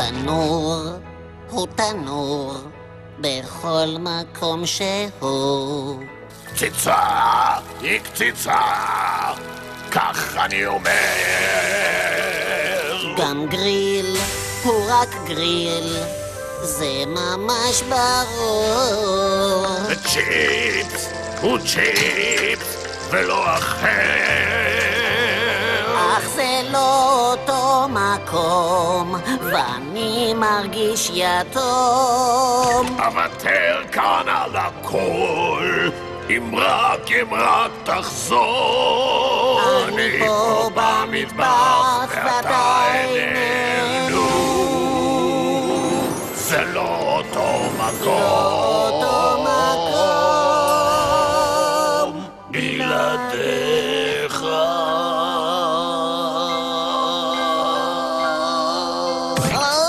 תנור הוא תנור בכל מקום שהוא. קציצה היא קציצה, כך אני אומר. גם גריל הוא רק גריל, זה ממש ברור. צ'יפס הוא צ'יפס ולא אחר. אך זה לא מקום, ואני מרגיש יתום. אוותר כאן על הכל, אם רק, אם רק תחזור. אני פה במטבח ואתה איננו. זה לא אותו מקום. אותו מקום. בלעדיך. Hello?